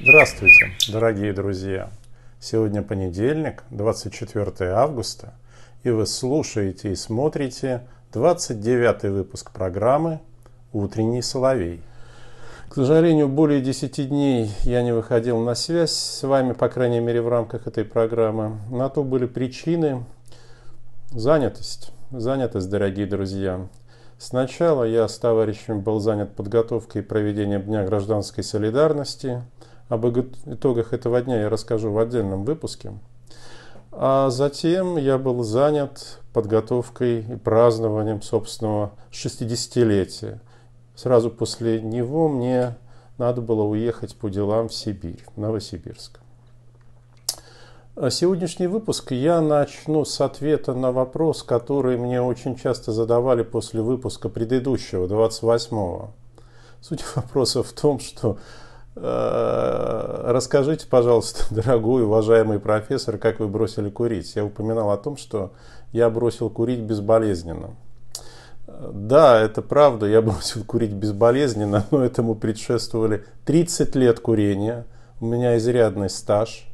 Здравствуйте, дорогие друзья! Сегодня понедельник, 24 августа, и вы слушаете и смотрите 29 выпуск программы «Утренний соловей». К сожалению, более 10 дней я не выходил на связь с вами, по крайней мере, в рамках этой программы. На то были причины. Занятость. Занятость, дорогие друзья. Сначала я с товарищем был занят подготовкой и проведением Дня гражданской солидарности. Об итогах этого дня я расскажу в отдельном выпуске. А затем я был занят подготовкой и празднованием собственного 60-летия. Сразу после него мне надо было уехать по делам в Сибирь, в Новосибирск. А сегодняшний выпуск я начну с ответа на вопрос, который мне очень часто задавали после выпуска предыдущего, 28-го. Суть вопроса в том, что э, расскажите, пожалуйста, дорогой, уважаемый профессор, как вы бросили курить. Я упоминал о том, что я бросил курить безболезненно. Да, это правда, я бросил курить безболезненно, но этому предшествовали 30 лет курения, у меня изрядный стаж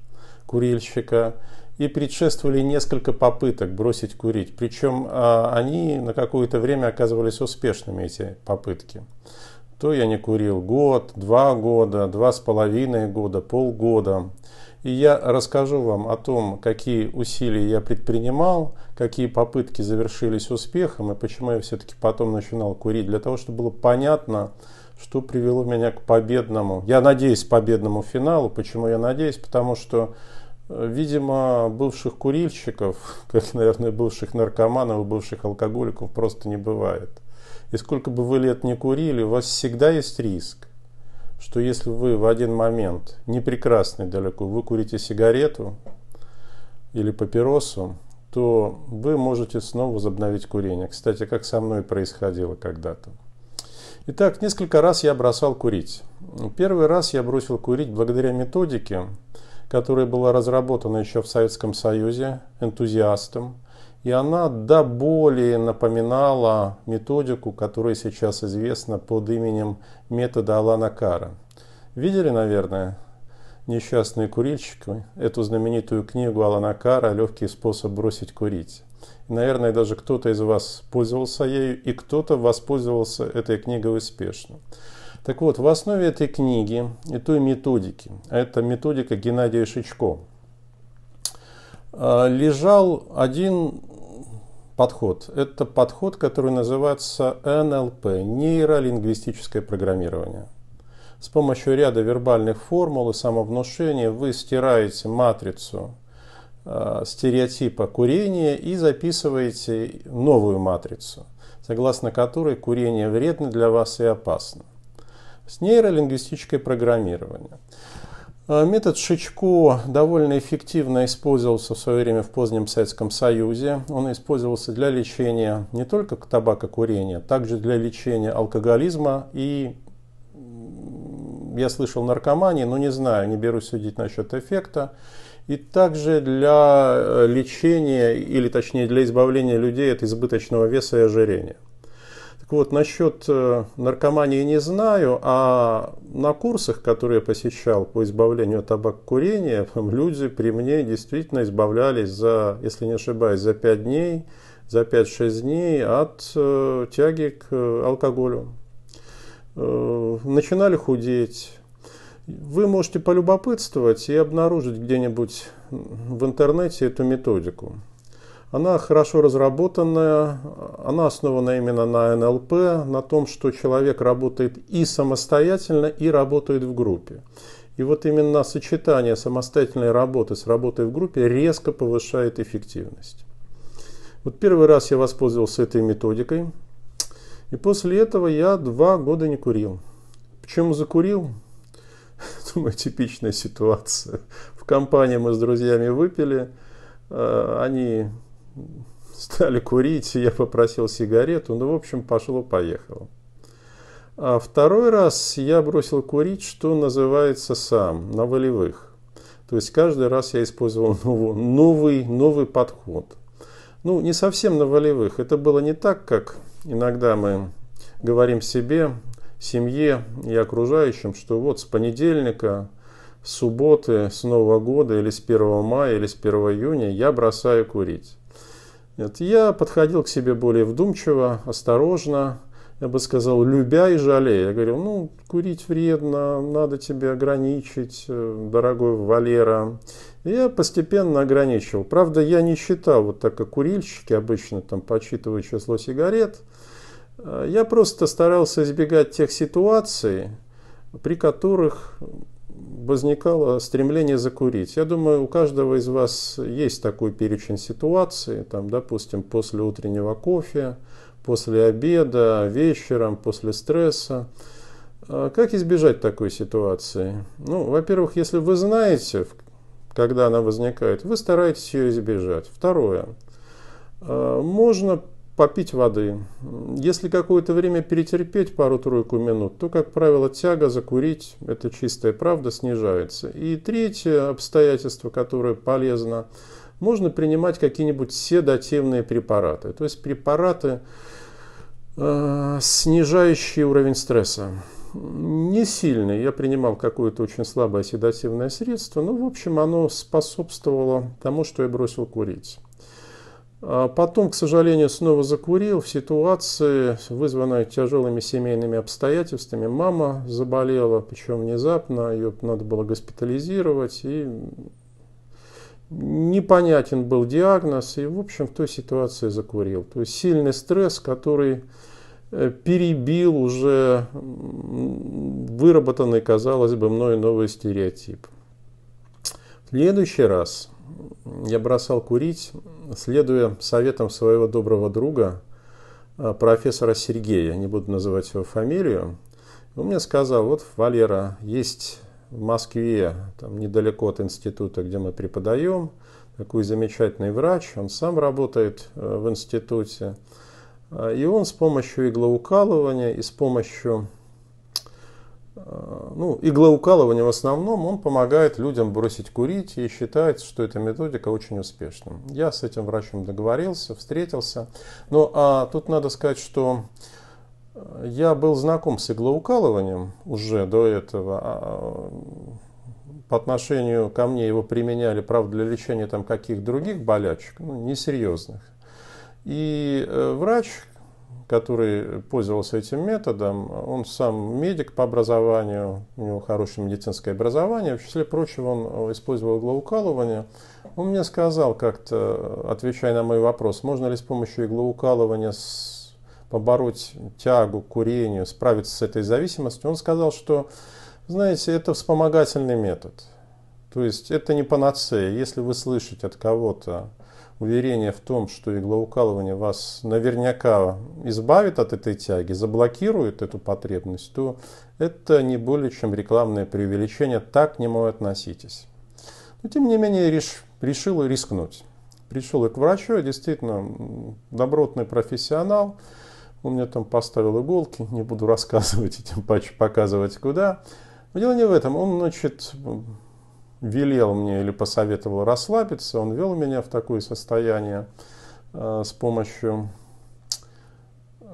курильщика, и предшествовали несколько попыток бросить курить. Причем а, они на какое-то время оказывались успешными, эти попытки. То я не курил год, два года, два с половиной года, полгода. И я расскажу вам о том, какие усилия я предпринимал, какие попытки завершились успехом и почему я все-таки потом начинал курить, для того, чтобы было понятно, что привело меня к победному, я надеюсь, победному финалу. Почему я надеюсь? Потому что, э, видимо, бывших курильщиков, как, наверное, бывших наркоманов бывших алкоголиков просто не бывает. И сколько бы вы лет не курили, у вас всегда есть риск что если вы в один момент, не прекрасный далеко, вы курите сигарету или папиросу, то вы можете снова возобновить курение. Кстати, как со мной происходило когда-то. Итак, несколько раз я бросал курить. Первый раз я бросил курить благодаря методике, которая была разработана еще в Советском Союзе энтузиастом. И она до более напоминала методику, которая сейчас известна под именем метода Алана Кара. Видели, наверное, несчастные курильщики, эту знаменитую книгу Алана Кара «Легкий способ бросить курить». Наверное, даже кто-то из вас пользовался ею, и кто-то воспользовался этой книгой успешно. Так вот, в основе этой книги и той методики, а это методика Геннадия Шичко, а, лежал один подход. Это подход, который называется НЛП, нейролингвистическое программирование. С помощью ряда вербальных формул и самовнушения вы стираете матрицу стереотипа курения и записываете новую матрицу, согласно которой курение вредно для вас и опасно. С нейролингвистическое программирование. А, метод Шичко довольно эффективно использовался в свое время в позднем Советском Союзе. Он использовался для лечения не только табакокурения, также для лечения алкоголизма и, я слышал, наркомании, но не знаю, не берусь судить насчет эффекта. И также для э, лечения, или точнее для избавления людей от избыточного веса и ожирения. Так вот, насчет э, наркомании не знаю, а на курсах, которые я посещал по избавлению от табакокурения, люди при мне действительно избавлялись за, если не ошибаюсь, за 5 дней, за 5-6 дней от э, тяги к алкоголю. Начинали худеть. Вы можете полюбопытствовать и обнаружить где-нибудь в интернете эту методику. Она хорошо разработанная, она основана именно на НЛП, на том, что человек работает и самостоятельно, и работает в группе. И вот именно сочетание самостоятельной работы с работой в группе резко повышает эффективность. Вот первый раз я воспользовался этой методикой, и после этого я два года не курил. Почему закурил? Думаю, типичная ситуация. В компании мы с друзьями выпили, э, они стали курить, я попросил сигарету, ну, в общем, пошло-поехало. А второй раз я бросил курить, что называется сам, на волевых. То есть каждый раз я использовал новый, новый, новый подход. Ну, не совсем на волевых. Это было не так, как иногда мы говорим себе, семье и окружающим, что вот с понедельника, с субботы, с Нового года или с 1 мая или с 1 июня я бросаю курить. Нет, я подходил к себе более вдумчиво, осторожно, я бы сказал, любя и жалея. Я говорил, ну, курить вредно, надо тебе ограничить, э, дорогой Валера. И я постепенно ограничивал. Правда, я не считал, вот так как курильщики обычно там подсчитывают число сигарет. Э, я просто старался избегать тех ситуаций, при которых возникало стремление закурить. Я думаю, у каждого из вас есть такой перечень ситуаций, там, допустим, после утреннего кофе, после обеда, вечером, после стресса. А как избежать такой ситуации? Ну, во-первых, если вы знаете, когда она возникает, вы стараетесь ее избежать. Второе. А, можно попить воды. Если какое-то время перетерпеть пару-тройку минут, то, как правило, тяга закурить, это чистая правда, снижается. И третье обстоятельство, которое полезно, можно принимать какие-нибудь седативные препараты. То есть препараты, э, снижающие уровень стресса. Не сильный. Я принимал какое-то очень слабое седативное средство, но, в общем, оно способствовало тому, что я бросил курить. А потом, к сожалению, снова закурил в ситуации, вызванной тяжелыми семейными обстоятельствами. Мама заболела, причем внезапно, ее надо было госпитализировать, и непонятен был диагноз, и, в общем, в той ситуации закурил. То есть сильный стресс, который э, перебил уже выработанный, казалось бы, мной новый стереотип. В следующий раз я бросал курить, следуя советам своего доброго друга, э, профессора Сергея, не буду называть его фамилию, он мне сказал, вот, Валера, есть в Москве, там недалеко от института, где мы преподаем, такой замечательный врач, он сам работает э, в институте, э, и он с помощью иглоукалывания и с помощью ну, иглоукалывание в основном, он помогает людям бросить курить и считается, что эта методика очень успешна. Я с этим врачом договорился, встретился. Но а, тут надо сказать, что э, я был знаком с иглоукалыванием уже до этого. А, по отношению ко мне его применяли, правда, для лечения там каких других болячек, ну, несерьезных. И э, врач, который пользовался этим методом, он сам медик по образованию, у него хорошее медицинское образование, в числе прочего он использовал иглоукалывание. Он мне сказал как-то, отвечая на мой вопрос, можно ли с помощью иглоукалывания побороть тягу курению, справиться с этой зависимостью, он сказал, что, знаете, это вспомогательный метод. То есть это не панацея. Если вы слышите от кого-то, уверение в том, что иглоукалывание вас наверняка избавит от этой тяги, заблокирует эту потребность, то это не более чем рекламное преувеличение. Так к нему относитесь. Но тем не менее реш, решил рискнуть. Пришел я к врачу, действительно добротный профессионал. Он мне там поставил иголки, не буду рассказывать этим показывать куда. Но дело не в этом. Он, значит, велел мне или посоветовал расслабиться, он вел меня в такое состояние э, с помощью э,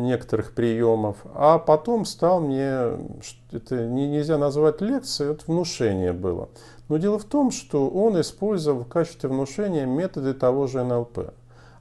некоторых приемов, а потом стал мне, это нельзя назвать лекцией, это внушение было. Но дело в том, что он использовал в качестве внушения методы того же НЛП.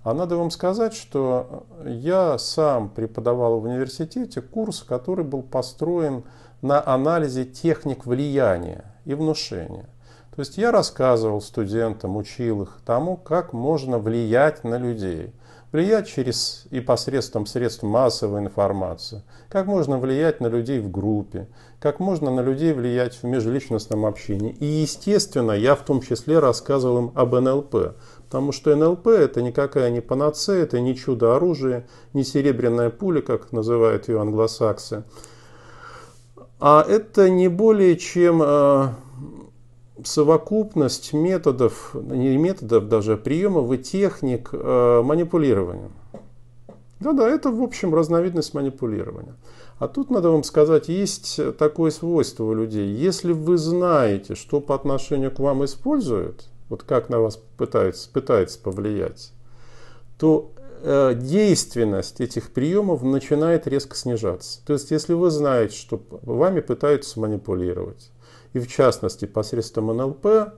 А надо вам сказать, что я сам преподавал в университете курс, который был построен на анализе техник влияния и внушения. То есть я рассказывал студентам, учил их тому, как можно влиять на людей. Влиять через и посредством средств массовой информации. Как можно влиять на людей в группе. Как можно на людей влиять в межличностном общении. И естественно, я в том числе рассказывал им об НЛП. Потому что НЛП это никакая не панацея, это не чудо оружия, не серебряная пуля, как называют ее англосаксы. А это не более чем э, совокупность методов, не методов даже, приемов и техник э, манипулирования. Да-да, это в общем разновидность манипулирования. А тут надо вам сказать, есть такое свойство у людей. Если вы знаете, что по отношению к вам используют, вот как на вас пытается, пытается повлиять, то э, действенность этих приемов начинает резко снижаться. То есть, если вы знаете, что вами пытаются манипулировать, и в частности посредством НЛП,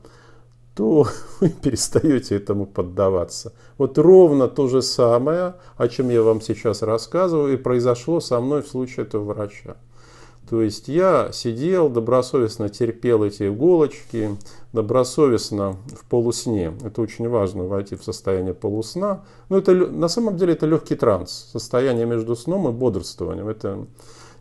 то вы перестаете этому поддаваться. Вот ровно то же самое, о чем я вам сейчас рассказываю, и произошло со мной в случае этого врача. То есть я сидел, добросовестно терпел эти иголочки, добросовестно в полусне. Это очень важно, войти в состояние полусна. Но это, на самом деле это легкий транс, состояние между сном и бодрствованием. Это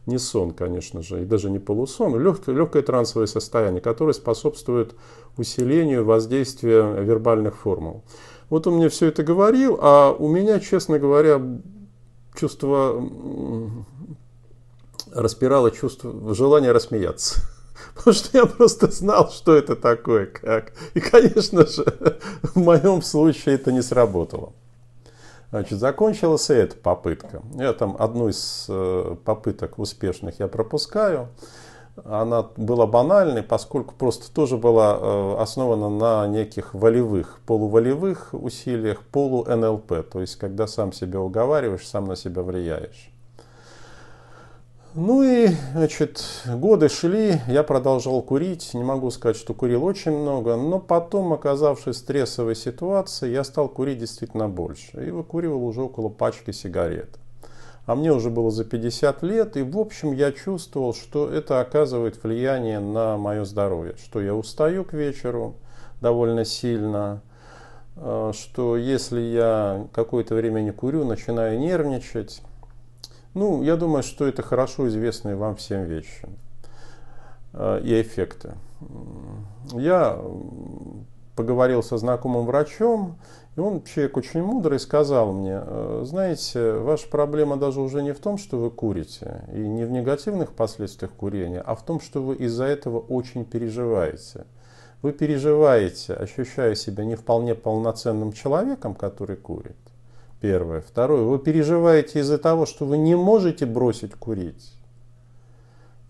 не сон, конечно же, и даже не полусон, легкое, легкое трансовое состояние, которое способствует усилению воздействия вербальных формул. Вот он мне все это говорил, а у меня, честно говоря, чувство распирало чувство, желание рассмеяться. Потому что я просто знал, что это такое, как. И, конечно же, в моем случае это не сработало. Значит, закончилась и эта попытка. Я там одну из э, попыток успешных я пропускаю. Она была банальной, поскольку просто тоже была э, основана на неких волевых, полуволевых усилиях, полу-НЛП. То есть, когда сам себя уговариваешь, сам на себя влияешь. Ну и, значит, годы шли, я продолжал курить. Не могу сказать, что курил очень много, но потом, оказавшись в стрессовой ситуации, я стал курить действительно больше. И выкуривал уже около пачки сигарет. А мне уже было за 50 лет, и в общем я чувствовал, что это оказывает влияние на мое здоровье. Что я устаю к вечеру довольно сильно, э, что если я какое-то время не курю, начинаю нервничать, ну, я думаю, что это хорошо известные вам всем вещи э, и эффекты. Я поговорил со знакомым врачом, и он, человек очень мудрый, сказал мне, «Э, знаете, ваша проблема даже уже не в том, что вы курите, и не в негативных последствиях курения, а в том, что вы из-за этого очень переживаете. Вы переживаете, ощущая себя не вполне полноценным человеком, который курит, Первое. Второе. Вы переживаете из-за того, что вы не можете бросить курить.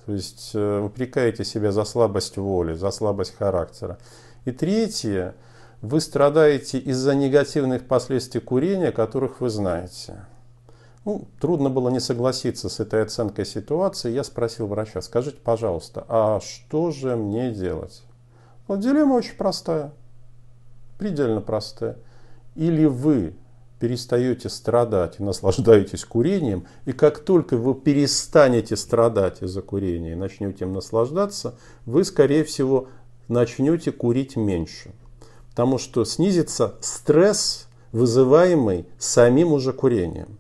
То есть э, упрекаете себя за слабость воли, за слабость характера. И третье. Вы страдаете из-за негативных последствий курения, которых вы знаете. Ну, трудно было не согласиться с этой оценкой ситуации. Я спросил врача, скажите, пожалуйста, а что же мне делать? Вот дилемма очень простая, предельно простая. Или вы перестаете страдать и наслаждаетесь курением, и как только вы перестанете страдать из-за курения и начнете им наслаждаться, вы, скорее всего, начнете курить меньше. Потому что снизится стресс, вызываемый самим уже курением.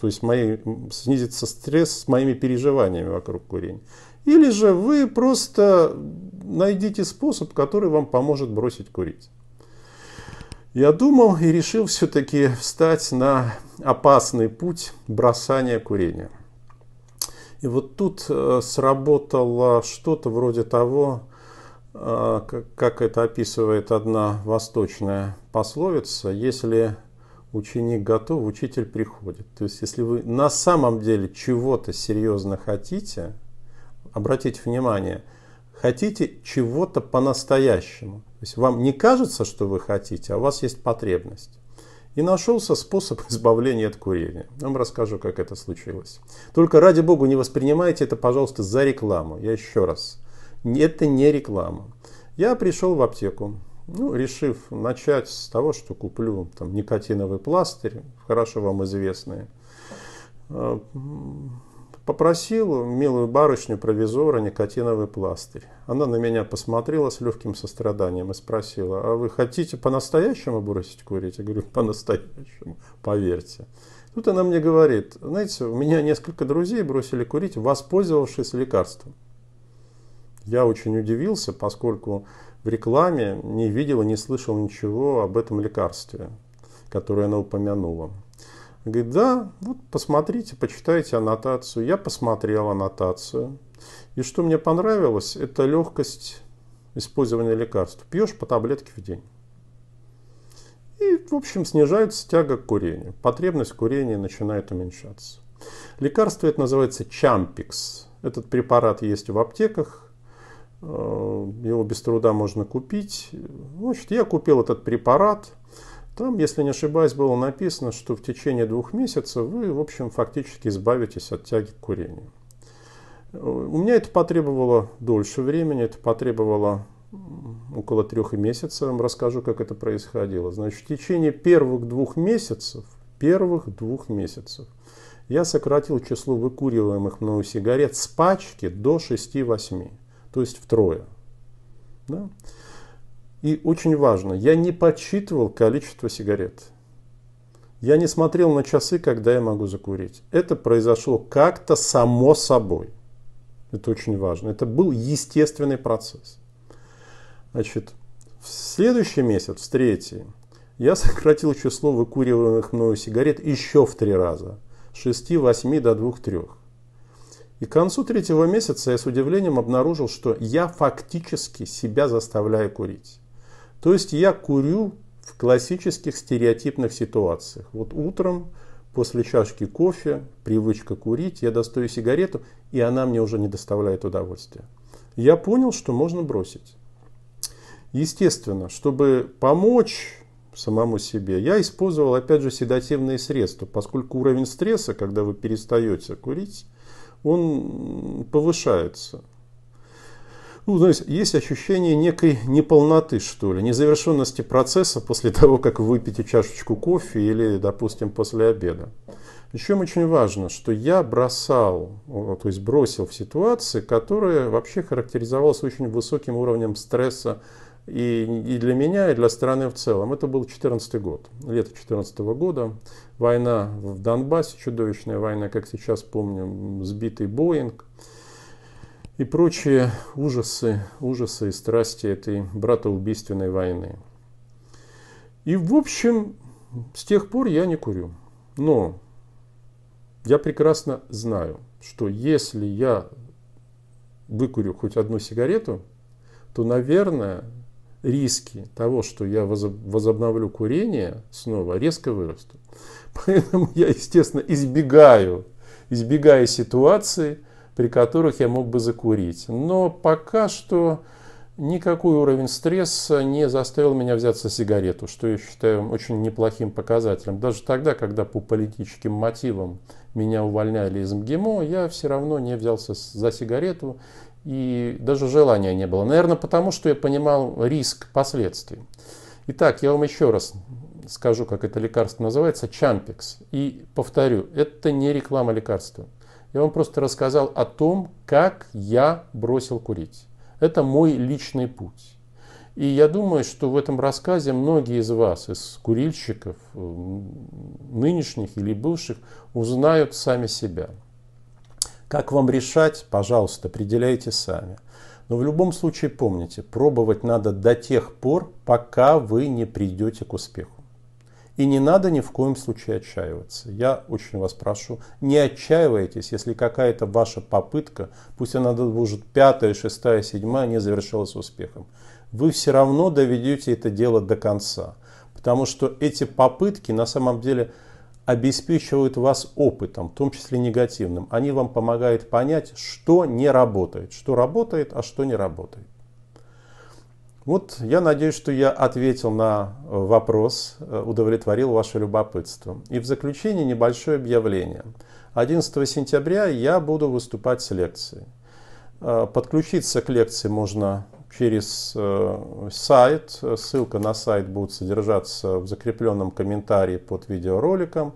То есть мои, снизится стресс с моими переживаниями вокруг курения. Или же вы просто найдите способ, который вам поможет бросить курить. Я думал и решил все-таки встать на опасный путь бросания курения. И вот тут э, сработало что-то вроде того, э, как это описывает одна восточная пословица, если ученик готов, учитель приходит. То есть, если вы на самом деле чего-то серьезно хотите, обратите внимание, хотите чего-то по-настоящему – то есть вам не кажется, что вы хотите, а у вас есть потребность. И нашелся способ избавления от курения. Я вам расскажу, как это случилось. Только ради бога не воспринимайте это, пожалуйста, за рекламу. Я еще раз. Это не реклама. Я пришел в аптеку, ну, решив начать с того, что куплю там, никотиновый пластырь, хорошо вам известный а, Попросил милую барышню провизора никотиновый пластырь. Она на меня посмотрела с легким состраданием и спросила, а вы хотите по-настоящему бросить курить? Я говорю, по-настоящему, поверьте. Тут она мне говорит, знаете, у меня несколько друзей бросили курить, воспользовавшись лекарством. Я очень удивился, поскольку в рекламе не видел и не слышал ничего об этом лекарстве, которое она упомянула. Говорит, да, вот посмотрите, почитайте аннотацию. Я посмотрел аннотацию. И что мне понравилось, это легкость использования лекарств. Пьешь по таблетке в день. И, в общем, снижается тяга к курению. Потребность в курении начинает уменьшаться. Лекарство это называется Чампикс. Этот препарат есть в аптеках. Э, его без труда можно купить. Значит, я купил этот препарат. Там, если не ошибаюсь, было написано, что в течение двух месяцев вы, в общем, фактически избавитесь от тяги к курению. У меня это потребовало дольше времени, это потребовало около трех месяцев. Я вам расскажу, как это происходило. Значит, в течение первых двух месяцев, первых двух месяцев, я сократил число выкуриваемых мною сигарет с пачки до 6-8, то есть втрое. Да? И очень важно, я не подсчитывал количество сигарет. Я не смотрел на часы, когда я могу закурить. Это произошло как-то само собой. Это очень важно. Это был естественный процесс. Значит, в следующий месяц, в третий, я сократил число выкуриваемых мною сигарет еще в три раза. С 6-8 до 2-3. И к концу третьего месяца я с удивлением обнаружил, что я фактически себя заставляю курить. То есть я курю в классических стереотипных ситуациях. Вот утром после чашки кофе, привычка курить, я достаю сигарету, и она мне уже не доставляет удовольствия. Я понял, что можно бросить. Естественно, чтобы помочь самому себе, я использовал опять же седативные средства, поскольку уровень стресса, когда вы перестаете курить, он повышается ну, знаете, есть ощущение некой неполноты, что ли, незавершенности процесса после того, как вы выпьете чашечку кофе или, допустим, после обеда. Еще очень важно, что я бросал, то есть бросил в ситуации, которая вообще характеризовалась очень высоким уровнем стресса и, и для меня, и для страны в целом. Это был 2014 год, лето 2014 года. Война в Донбассе, чудовищная война, как сейчас помню, сбитый Боинг и прочие ужасы, ужасы и страсти этой братоубийственной войны. И в общем, с тех пор я не курю. Но я прекрасно знаю, что если я выкурю хоть одну сигарету, то, наверное, риски того, что я возобновлю курение, снова резко вырастут. Поэтому я, естественно, избегаю, избегаю ситуации, при которых я мог бы закурить. Но пока что никакой уровень стресса не заставил меня взяться сигарету, что я считаю очень неплохим показателем. Даже тогда, когда по политическим мотивам меня увольняли из МГИМО, я все равно не взялся за сигарету и даже желания не было. Наверное, потому что я понимал риск последствий. Итак, я вам еще раз скажу, как это лекарство называется, Чампикс. И повторю, это не реклама лекарства. Я вам просто рассказал о том, как я бросил курить. Это мой личный путь. И я думаю, что в этом рассказе многие из вас, из курильщиков, нынешних или бывших, узнают сами себя. Как вам решать, пожалуйста, определяйте сами. Но в любом случае помните, пробовать надо до тех пор, пока вы не придете к успеху. И не надо ни в коем случае отчаиваться. Я очень вас прошу, не отчаивайтесь, если какая-то ваша попытка, пусть она будет пятая, шестая, седьмая, не завершилась успехом. Вы все равно доведете это дело до конца. Потому что эти попытки на самом деле обеспечивают вас опытом, в том числе негативным. Они вам помогают понять, что не работает, что работает, а что не работает. Вот я надеюсь, что я ответил на э, вопрос, э, удовлетворил ваше любопытство. И в заключение небольшое объявление. 11 сентября я буду выступать с лекцией. Э, подключиться к лекции можно через сайт. Ссылка на сайт будет содержаться в закрепленном комментарии под видеороликом.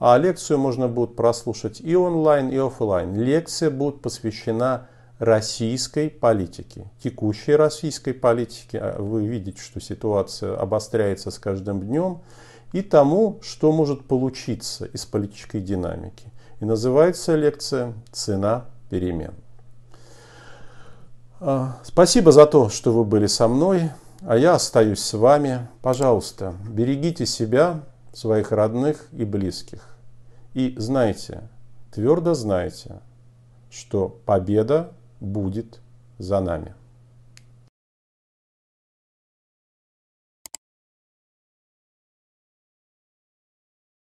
А лекцию можно будет прослушать и онлайн, и офлайн. Лекция будет посвящена российской политики, текущей российской политики. А вы видите, что ситуация обостряется с каждым днем. И тому, что может получиться из политической динамики. И называется лекция «Цена перемен». А, спасибо за то, что вы были со мной, а я остаюсь с вами. Пожалуйста, берегите себя, своих родных и близких. И знайте, твердо знайте, что победа будет за нами.